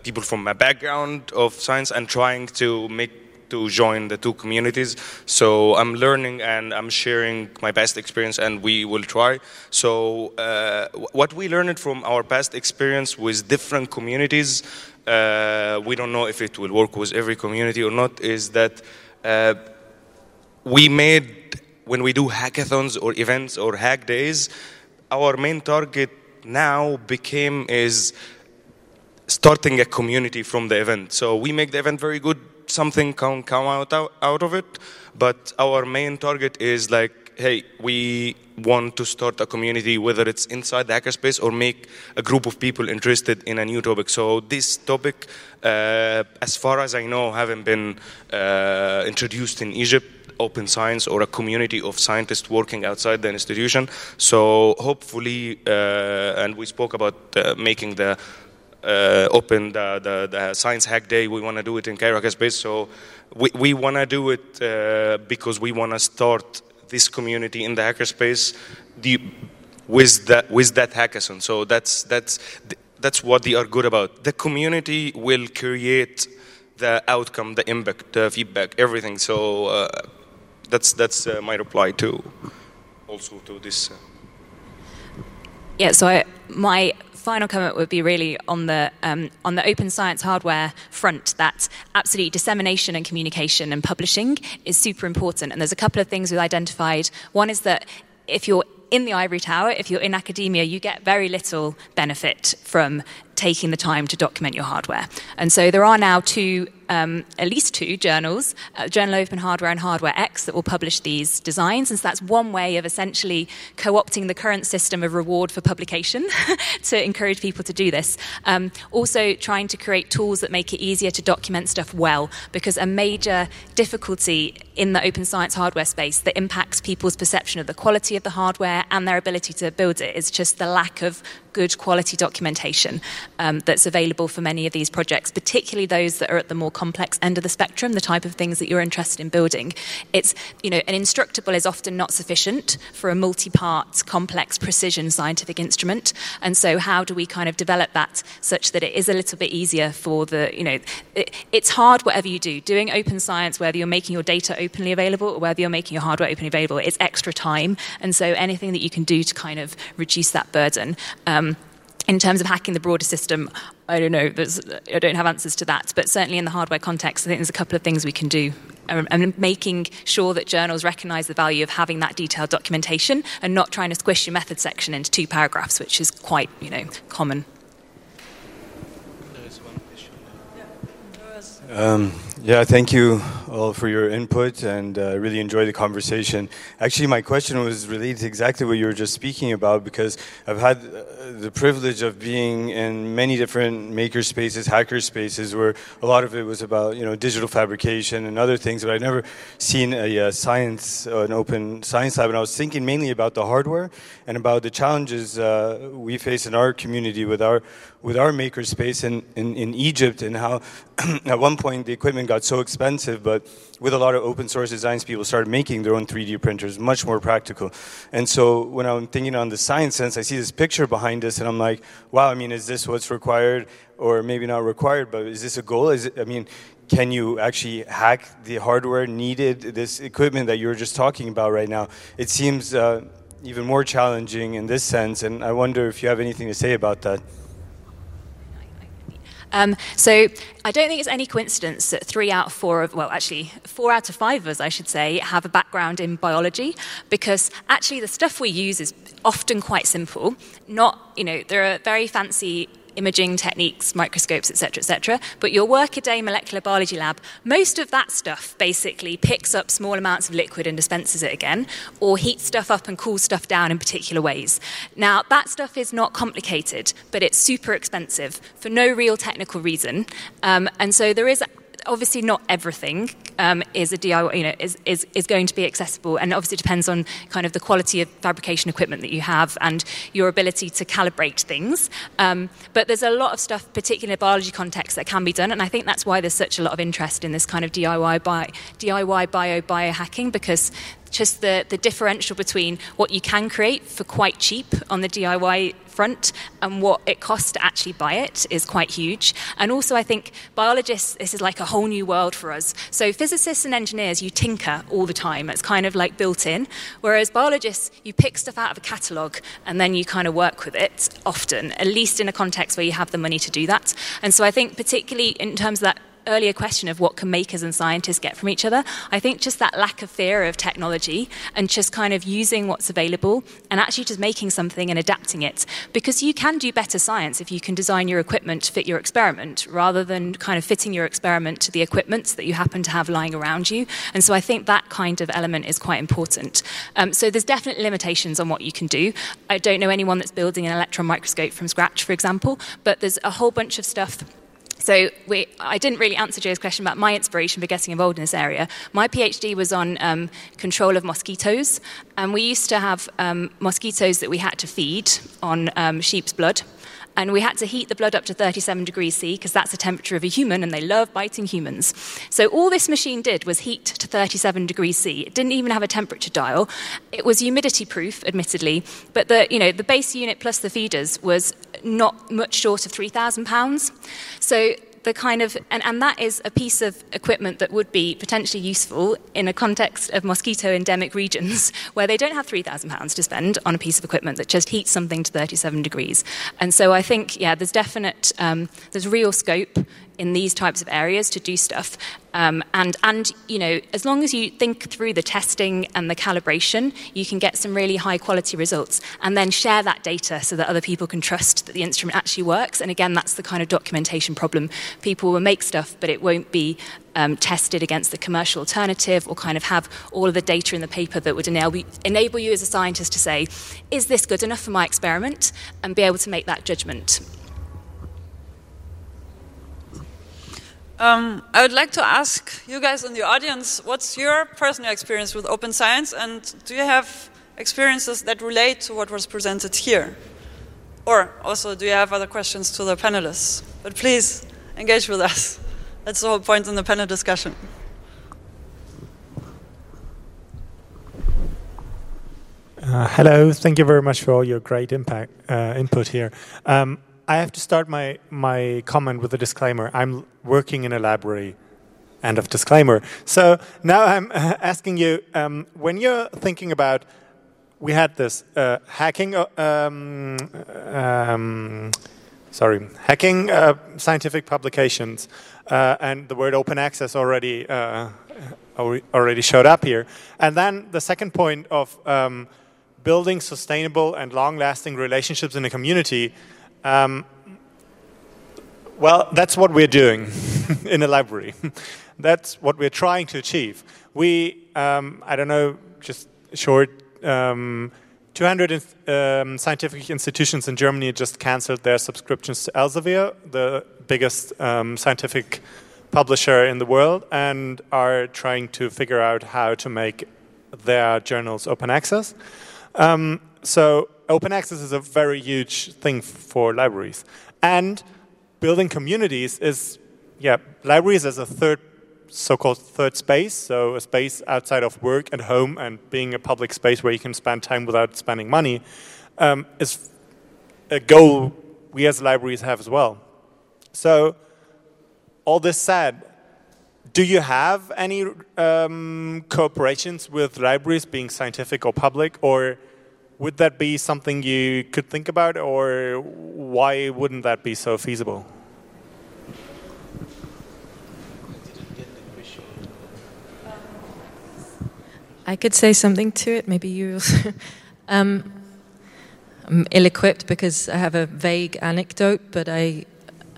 people from my background of science and trying to make to join the two communities. So I'm learning and I'm sharing my past experience, and we will try. So uh, what we learned from our past experience with different communities uh, we don't know if it will work with every community or not, is that uh, we made, when we do hackathons or events or hack days, our main target now became is starting a community from the event. So we make the event very good, something come out, out, out of it, but our main target is like hey, we want to start a community, whether it's inside the hackerspace or make a group of people interested in a new topic. So this topic, uh, as far as I know, haven't been uh, introduced in Egypt open science or a community of scientists working outside the institution. So hopefully, uh, and we spoke about uh, making the uh, open the, the, the, Science Hack Day. We want to do it in Cairo Hackerspace. So we, we want to do it uh, because we want to start this community in the hackerspace the, with, that, with that hackathon. So that's, that's, that's what they are good about. The community will create the outcome, the impact, the feedback, everything. So uh, that's, that's uh, my reply to also to this. Uh. Yeah, so I, my final comment would be really on the um, on the open science hardware front. That absolutely dissemination and communication and publishing is super important. And there's a couple of things we've identified. One is that if you're in the ivory tower, if you're in academia, you get very little benefit from taking the time to document your hardware. And so there are now two um, at least two journals, uh, Journal Open Hardware and HardwareX, that will publish these designs. And so that's one way of essentially co opting the current system of reward for publication to encourage people to do this. Um, also, trying to create tools that make it easier to document stuff well, because a major difficulty in the open science hardware space that impacts people's perception of the quality of the hardware and their ability to build it is just the lack of good quality documentation um, that's available for many of these projects, particularly those that are at the more complex end of the spectrum, the type of things that you're interested in building. It's, you know, an instructable is often not sufficient for a multi part, complex, precision scientific instrument. And so, how do we kind of develop that such that it is a little bit easier for the, you know, it, it's hard whatever you do. Doing open science, whether you're making your data openly available or whether you're making your hardware openly available, it's extra time. And so, anything that you can do to kind of reduce that burden. Um, in terms of hacking the broader system, I don't know. I don't have answers to that. But certainly in the hardware context, I think there's a couple of things we can do. Um, and making sure that journals recognize the value of having that detailed documentation and not trying to squish your method section into two paragraphs, which is quite, you know, common. Um, yeah, thank you all for your input and uh, really enjoy the conversation. Actually, my question was related to exactly what you were just speaking about because I've had uh, the privilege of being in many different maker spaces, hacker spaces, where a lot of it was about you know digital fabrication and other things, but I'd never seen a, uh, science, uh, an open science lab, and I was thinking mainly about the hardware and about the challenges uh, we face in our community with our with our makerspace in, in, in Egypt and how at one point the equipment got so expensive, but with a lot of open source designs, people started making their own 3D printers, much more practical. And so when I'm thinking on the science sense, I see this picture behind us and I'm like, wow, I mean, is this what's required? Or maybe not required, but is this a goal? Is it, I mean, can you actually hack the hardware needed, this equipment that you were just talking about right now? It seems uh, even more challenging in this sense, and I wonder if you have anything to say about that. Um, so I don't think it's any coincidence that three out of four of, well, actually, four out of five of us, I should say, have a background in biology because actually the stuff we use is often quite simple. Not, you know, there are very fancy imaging techniques, microscopes, etc., etc. But your workaday molecular biology lab, most of that stuff basically picks up small amounts of liquid and dispenses it again, or heats stuff up and cools stuff down in particular ways. Now, that stuff is not complicated, but it's super expensive for no real technical reason. Um, and so there is obviously not everything um, is a DIY, you know, is, is, is going to be accessible, and obviously depends on kind of the quality of fabrication equipment that you have and your ability to calibrate things. Um, but there's a lot of stuff, particularly in biology context, that can be done, and I think that's why there's such a lot of interest in this kind of DIY bio, DIY bio biohacking because just the, the differential between what you can create for quite cheap on the DIY front and what it costs to actually buy it is quite huge. And also, I think biologists, this is like a whole new world for us. So, physicists and engineers, you tinker all the time. It's kind of like built in. Whereas biologists, you pick stuff out of a catalogue and then you kind of work with it often, at least in a context where you have the money to do that. And so, I think, particularly in terms of that earlier question of what can makers and scientists get from each other, I think just that lack of fear of technology and just kind of using what's available and actually just making something and adapting it. Because you can do better science if you can design your equipment to fit your experiment rather than kind of fitting your experiment to the equipment that you happen to have lying around you. And so I think that kind of element is quite important. Um, so there's definitely limitations on what you can do. I don't know anyone that's building an electron microscope from scratch, for example, but there's a whole bunch of stuff So we, I didn't really answer Joe's question about my inspiration for getting involved in this area. My PhD was on um, control of mosquitoes, and we used to have um, mosquitoes that we had to feed on um, sheep's blood and we had to heat the blood up to 37 degrees C because that's the temperature of a human and they love biting humans. So all this machine did was heat to 37 degrees C. It didn't even have a temperature dial. It was humidity proof, admittedly, but the, you know, the base unit plus the feeders was not much short of 3,000 pounds. So the kind of, and, and that is a piece of equipment that would be potentially useful in a context of mosquito endemic regions where they don't have £3,000 to spend on a piece of equipment that just heats something to 37 degrees. And so I think, yeah, there's definite, um, there's real scope in these types of areas to do stuff. Um, and, and, you know, as long as you think through the testing and the calibration, you can get some really high quality results and then share that data so that other people can trust that the instrument actually works. And again, that's the kind of documentation problem. People will make stuff, but it won't be um, tested against the commercial alternative or kind of have all of the data in the paper that would enable, enable you as a scientist to say, is this good enough for my experiment? And be able to make that judgment. Um, I would like to ask you guys in the audience, what's your personal experience with open science, and do you have experiences that relate to what was presented here? Or also, do you have other questions to the panelists? But please engage with us. That's the whole point in the panel discussion. Uh, hello, thank you very much for all your great impact uh, input here. Um, I have to start my, my comment with a disclaimer. I'm working in a library. End of disclaimer. So now I'm asking you um, when you're thinking about, we had this uh, hacking, uh, um, um, sorry, hacking uh, scientific publications, uh, and the word open access already uh, already showed up here. And then the second point of um, building sustainable and long-lasting relationships in a community. Um, well, that's what we're doing in a library. that's what we're trying to achieve. We, um, I don't know, just short, um, 200 um, scientific institutions in Germany just canceled their subscriptions to Elsevier, the biggest um, scientific publisher in the world, and are trying to figure out how to make their journals open access. Um, so open access is a very huge thing for libraries. And building communities is, yeah, libraries as a third, so-called third space, so a space outside of work and home and being a public space where you can spend time without spending money, um, is a goal we as libraries have as well. So all this said, do you have any um, cooperations with libraries, being scientific or public, or would that be something you could think about, or why wouldn't that be so feasible? I could say something to it. Maybe you. um, I'm ill-equipped because I have a vague anecdote, but I,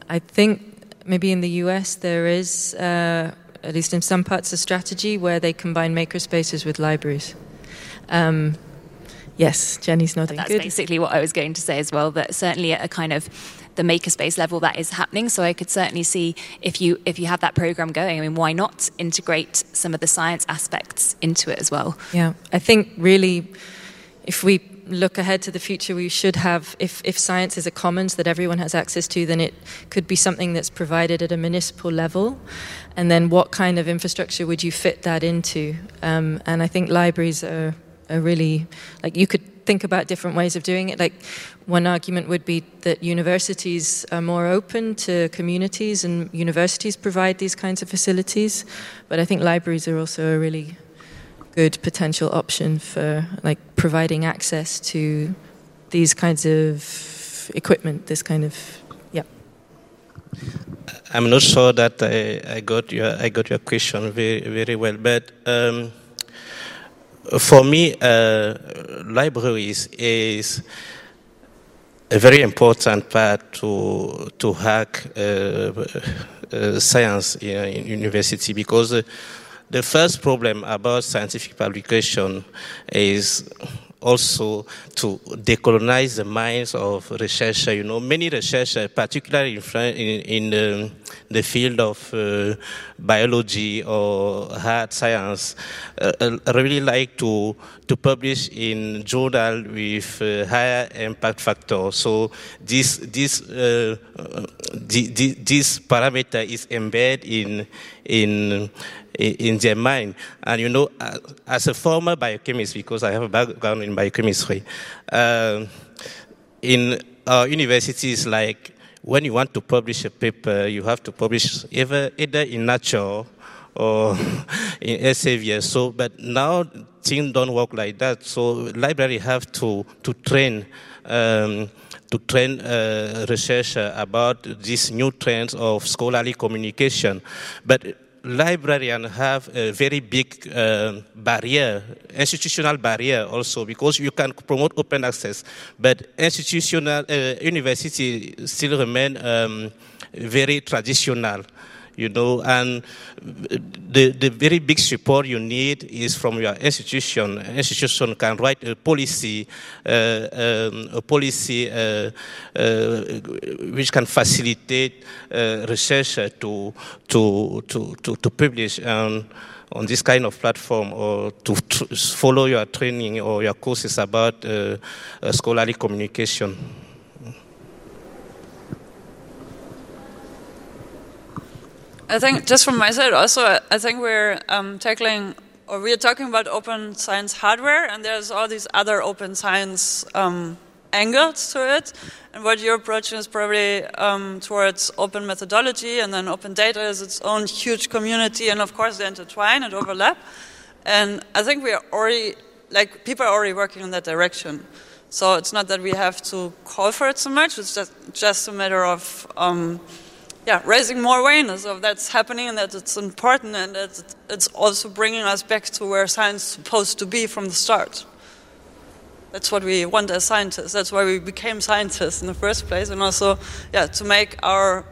I think maybe in the US there is, uh, at least in some parts, a strategy where they combine makerspaces with libraries. Um, Yes, Jenny's nodding. That's Good. basically what I was going to say as well. That certainly at a kind of the makerspace level that is happening. So I could certainly see if you if you have that program going. I mean, why not integrate some of the science aspects into it as well? Yeah, I think really, if we look ahead to the future, we should have, if, if science is a commons that everyone has access to, then it could be something that's provided at a municipal level. And then what kind of infrastructure would you fit that into? Um, and I think libraries are are really like you could think about different ways of doing it. Like one argument would be that universities are more open to communities, and universities provide these kinds of facilities. But I think libraries are also a really good potential option for like providing access to these kinds of equipment. This kind of yeah. I'm not sure that I, I got your I got your question very very well, but. Um, for me, uh, libraries is a very important part to to hack uh, uh, science in, in, university because the first problem about scientific publication is also to decolonize the minds of researchers. You know, many researchers, particularly in, in, in the, the, field of uh, biology or hard science, uh, uh, really like to to publish in journal with uh, higher impact factor. So this this uh, this, this parameter is embedded in in in their mind. And you know, as a former biochemist, because I have a background in biochemistry, uh, in our universities, like when you want to publish a paper, you have to publish either, either in Nature or in Elsevier. So, but now things don't work like that. So, library have to to train. Um, to train uh, researchers about these new trends of scholarly communication. But librarians have a very big uh, barrier, institutional barrier also, because you can promote open access, but institutional uh, still remain um, very traditional you know, and the, the very big support you need is from your institution. Institution can write a policy, uh, um, a policy uh, uh, which can facilitate uh, research to, to, to, to, to publish on on this kind of platform or to follow your training or your courses about uh, uh, scholarly communication. I think just from my side also, I think we're um, tackling or we're talking about open science hardware, and there's all these other open science um, angles to it. And what you're approaching is probably um, towards open methodology, and then open data is its own huge community, and of course they intertwine and overlap. And I think we are already, like, people are already working in that direction. So it's not that we have to call for it so much, it's just, just a matter of um, yeah, raising more awareness of that's happening and that it's important and that it's also bringing us back to where science is supposed to be from the start. That's what we want as scientists. That's why we became scientists in the first place, and also, yeah, to make our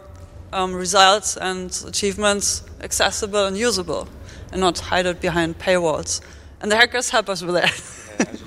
um, results and achievements accessible and usable, and not hide it behind paywalls. And the hackers help us with that.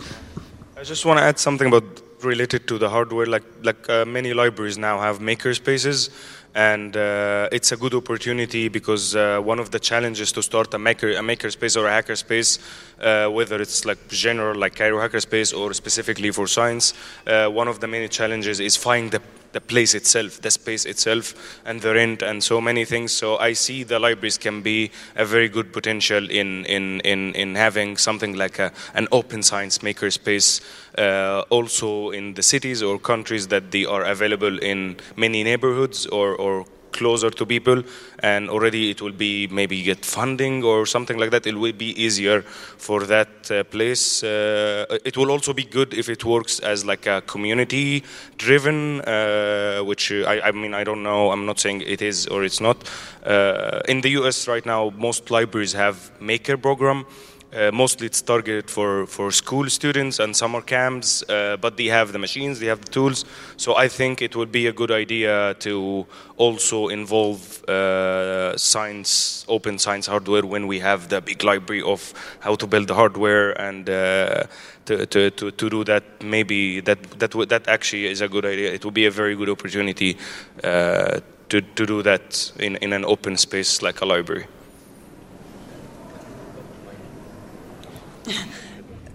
I just want to add something about related to the hardware. Like like uh, many libraries now have maker spaces and uh, it's a good opportunity because uh, one of the challenges to start a maker a maker space or a hacker space uh, whether it's like general like Cairo hackerspace or specifically for science uh, one of the many challenges is finding the the place itself, the space itself, and the rent, and so many things. So I see the libraries can be a very good potential in in in, in having something like a, an open science maker space, uh, also in the cities or countries that they are available in many neighborhoods or or closer to people and already it will be maybe get funding or something like that. It will be easier for that uh, place. Uh, it will also be good if it works as like a community driven uh, which I, I, mean I don't know. I'm not saying it is or it's not. Uh, in the US right now most libraries have maker program uh, mostly it's targeted for, for school students and summer camps, uh, but they have the machines, they have the tools. So I think it would be a good idea to also involve uh, science, open science hardware when we have the big library of how to build the hardware and uh, to, to, to, to, do that. Maybe that, that, that actually is a good idea. It would be a very good opportunity uh, to, to do that in, in an open space like a library.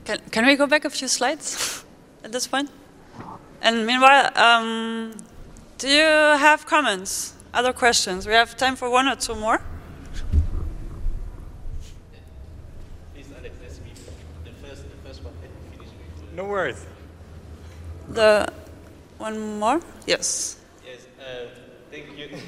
Can, can we go back a few slides at this point? And meanwhile, um, do you have comments, other questions? We have time for one or two more. No worries. The one more? Yes. Yes, uh, thank you.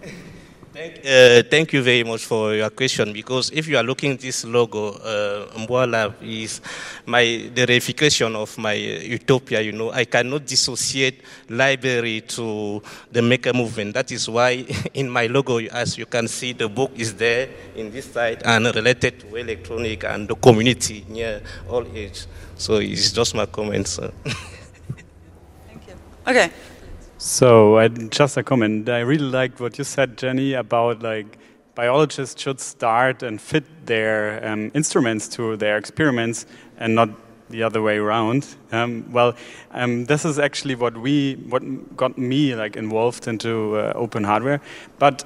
Thank, uh, thank, you very much for your question because if you are looking at this logo, uh, Lab is my the reification of my utopia. You know, I cannot dissociate library to the maker movement. That is why in my logo, as you can see, the book is there in this side and related to electronic and the community near all age. So it's just my comments. Thank you. Okay. So, uh, just a comment. I really liked what you said, Jenny, about like biologists should start and fit their um, instruments to their experiments and not the other way around. Um, well, um, this is actually what we, what got me like involved into uh, open hardware. But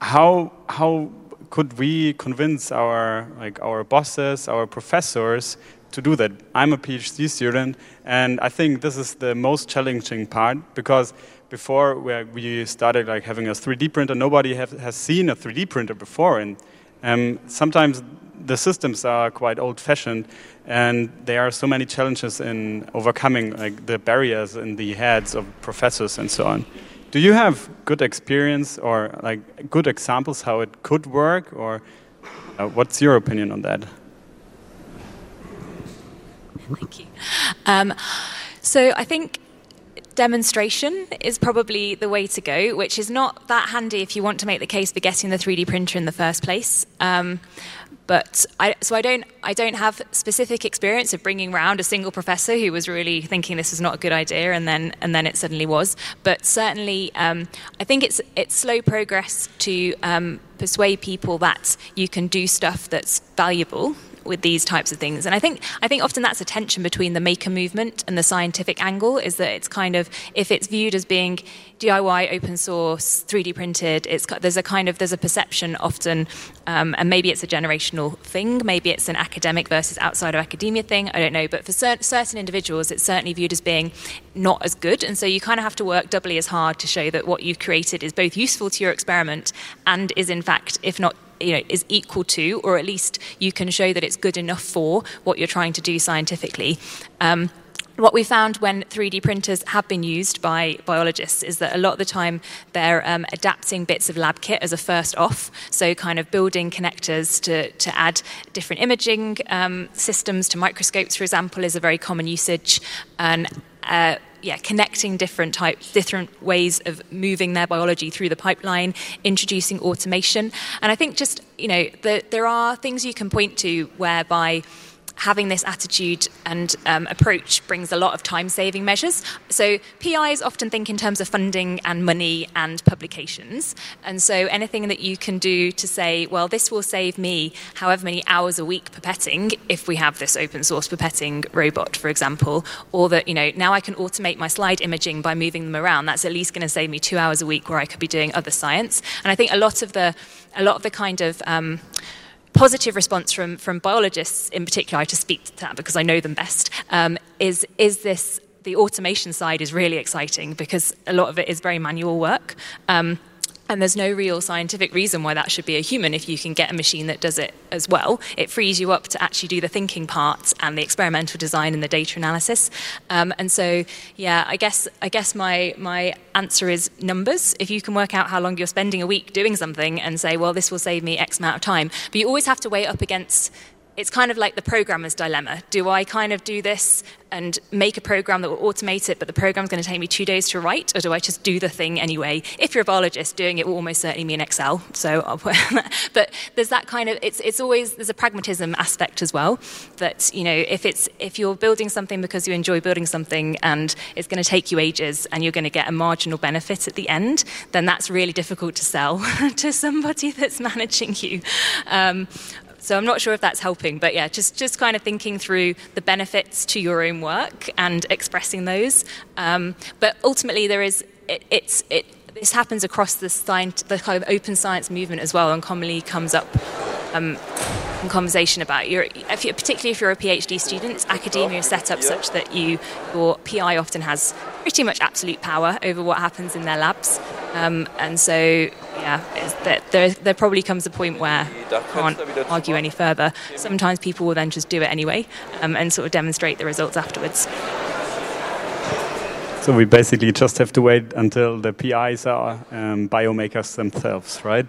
how how could we convince our like our bosses, our professors to do that? I'm a PhD student, and I think this is the most challenging part because before where we started like having a 3D printer, nobody have, has seen a 3D printer before, and um, sometimes the systems are quite old-fashioned, and there are so many challenges in overcoming like the barriers in the heads of professors and so on. Do you have good experience or like good examples how it could work, or uh, what's your opinion on that? Thank you. Um, so I think demonstration is probably the way to go, which is not that handy if you want to make the case for getting the 3D printer in the first place. Um, but I, so I don't, I don't have specific experience of bringing around a single professor who was really thinking this is not a good idea, and then and then it suddenly was. But certainly, um, I think it's it's slow progress to um, persuade people that you can do stuff that's valuable with these types of things. And I think I think often that's a tension between the maker movement and the scientific angle is that it's kind of if it's viewed as being DIY, open source, 3D printed, it's there's a kind of there's a perception often, um, and maybe it's a generational thing, maybe it's an academic versus outside of academia thing. I don't know, but for cer- certain individuals, it's certainly viewed as being not as good, and so you kind of have to work doubly as hard to show that what you've created is both useful to your experiment and is in fact, if not you know, is equal to, or at least you can show that it's good enough for what you're trying to do scientifically. Um, what we found when 3D printers have been used by biologists is that a lot of the time they're um, adapting bits of lab kit as a first off, so kind of building connectors to, to add different imaging um, systems to microscopes, for example, is a very common usage. And uh, yeah, connecting different types, different ways of moving their biology through the pipeline, introducing automation, and I think just you know the, there are things you can point to whereby having this attitude and um, approach brings a lot of time saving measures. So, PIs often think in terms of funding and money and publications. And so, anything that you can do to say, well, this will save me however many hours a week pipetting if we have this open source pipetting robot, for example, or that, you know, now I can automate my slide imaging by moving them around. That's at least going to save me two hours a week where I could be doing other science. And I think a lot of the, a lot of the kind of, um, positive response from, from biologists in particular, I just speak to that because I know them best, um, is, is this the automation side is really exciting because a lot of it is very manual work. Um, and there's no real scientific reason why that should be a human if you can get a machine that does it as well. It frees you up to actually do the thinking part and the experimental design and the data analysis. Um, and so, yeah, I guess I guess my my answer is numbers. If you can work out how long you're spending a week doing something and say, well, this will save me X amount of time, but you always have to weigh up against it's kind of like the programmer's dilemma. Do I kind of do this and make a program that will automate it, but the program's going to take me two days to write, or do I just do the thing anyway? If you're a biologist, doing it will almost certainly mean Excel. So, but there's that kind of it's it's always there's a pragmatism aspect as well. That you know if it's if you're building something because you enjoy building something and it's going to take you ages and you're going to get a marginal benefit at the end, then that's really difficult to sell to somebody that's managing you. Um, so I'm not sure if that's helping, but yeah, just just kind of thinking through the benefits to your own work and expressing those. Um, but ultimately, there is it, it's it. This happens across the, science, the kind of open science movement as well, and commonly comes up um, in conversation about your, if you, particularly if you're a PhD student, academia is set up such that you your PI often has pretty much absolute power over what happens in their labs, um, and so yeah, there there probably comes a point where you can't argue any further. Sometimes people will then just do it anyway um, and sort of demonstrate the results afterwards. So we basically just have to wait until the PIs are um, biomakers themselves, right?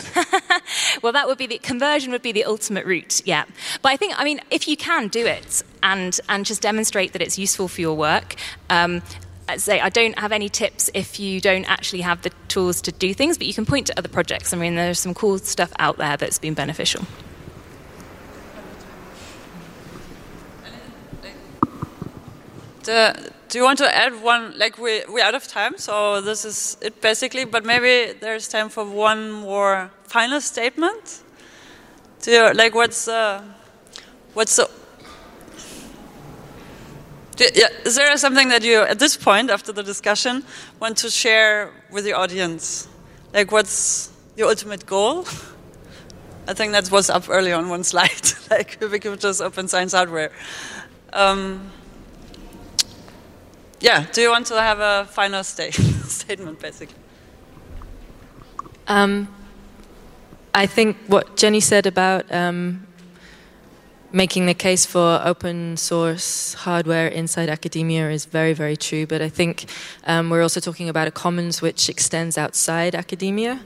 well, that would be the conversion would be the ultimate route, yeah. But I think, I mean, if you can do it and and just demonstrate that it's useful for your work. Um, I'd say I don't have any tips if you don't actually have the tools to do things, but you can point to other projects. I mean, there's some cool stuff out there that's been beneficial. The, do you want to add one? Like we we're out of time, so this is it basically. But maybe there's time for one more final statement. Do you, like what's uh, what's the Yeah, is there something that you, at this point, after the discussion, want to share with the audience? Like, what's the ultimate goal? I think that was up early on one slide, like ubiquitous open science hardware. Um, yeah, do you want to have a final state, statement, basically? Um, I think what Jenny said about um, making the case for open source hardware inside academia is very, very true. But I think um, we're also talking about a commons which extends outside academia.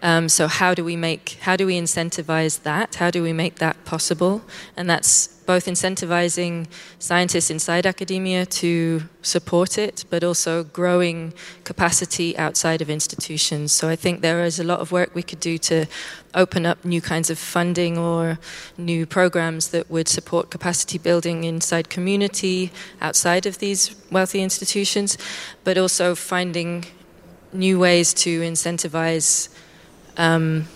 Um, so how do we make, how do we incentivize that? How do we make that possible? And that's both incentivizing scientists inside academia to support it, but also growing capacity outside of institutions. So I think there is a lot of work we could do to open up new kinds of funding or new programs that would support capacity building inside community, outside of these wealthy institutions, but also finding new ways to incentivize um,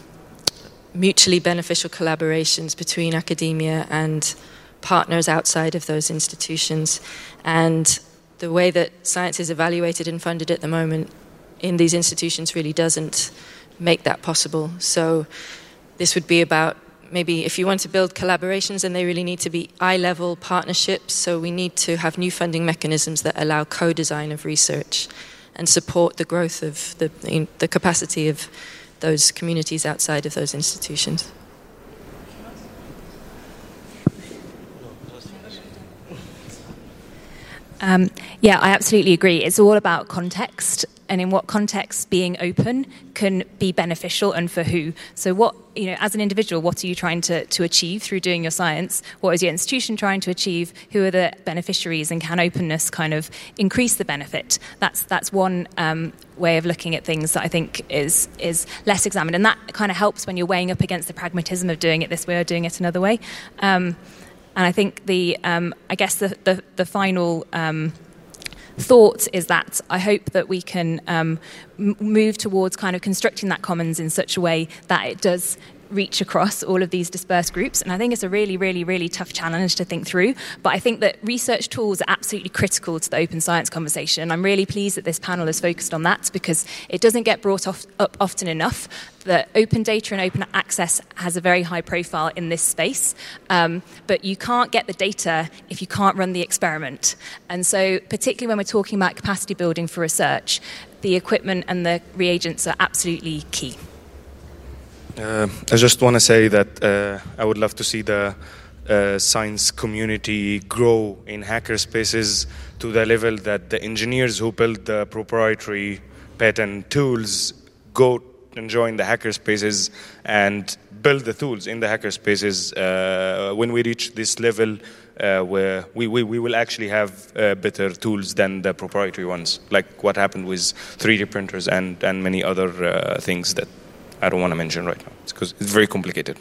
mutually beneficial collaborations between academia and partners outside of those institutions. And the way that science is evaluated and funded at the moment in these institutions really doesn't make that possible. So this would be about maybe if you want to build collaborations, then they really need to be eye level partnerships. So we need to have new funding mechanisms that allow co design of research and support the growth of the, the capacity of those communities outside of those institutions. Um, yeah, I absolutely agree. It's all about context and in what context being open can be beneficial and for who. So, what, you know, as an individual, what are you trying to, to achieve through doing your science? What is your institution trying to achieve? Who are the beneficiaries? And can openness kind of increase the benefit? That's, that's one um, way of looking at things that I think is, is less examined. And that kind of helps when you're weighing up against the pragmatism of doing it this way or doing it another way. Um, and I think the, um, I guess the, the, the final um, thought is that I hope that we can um, move towards kind of constructing that commons in such a way that it does reach across all of these dispersed groups. And I think it's a really, really, really tough challenge to think through. But I think that research tools are absolutely critical to the open science conversation. And I'm really pleased that this panel is focused on that because it doesn't get brought off, up often enough. That open data and open access has a very high profile in this space, um, but you can't get the data if you can't run the experiment. And so, particularly when we're talking about capacity building for research, the equipment and the reagents are absolutely key. Uh, I just want to say that uh, I would love to see the uh, science community grow in hackerspaces to the level that the engineers who build the proprietary patent tools go and join the hackerspaces and build the tools in the hackerspaces. Uh, when we reach this level, uh, where we, we, we, will actually have uh, better tools than the proprietary ones, like what happened with 3D printers and, and many other things that I don't want to mention right now because it's very complicated.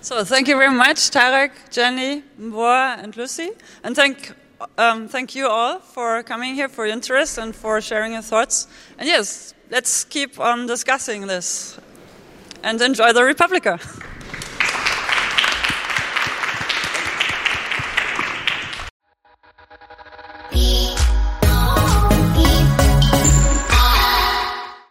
So thank you very much, Tarek, Jenny, Mboa, and Lucy, and thank um, thank you all for coming here, for your interest, and for sharing your thoughts. And yes, let's keep on discussing this, and enjoy the re:publica.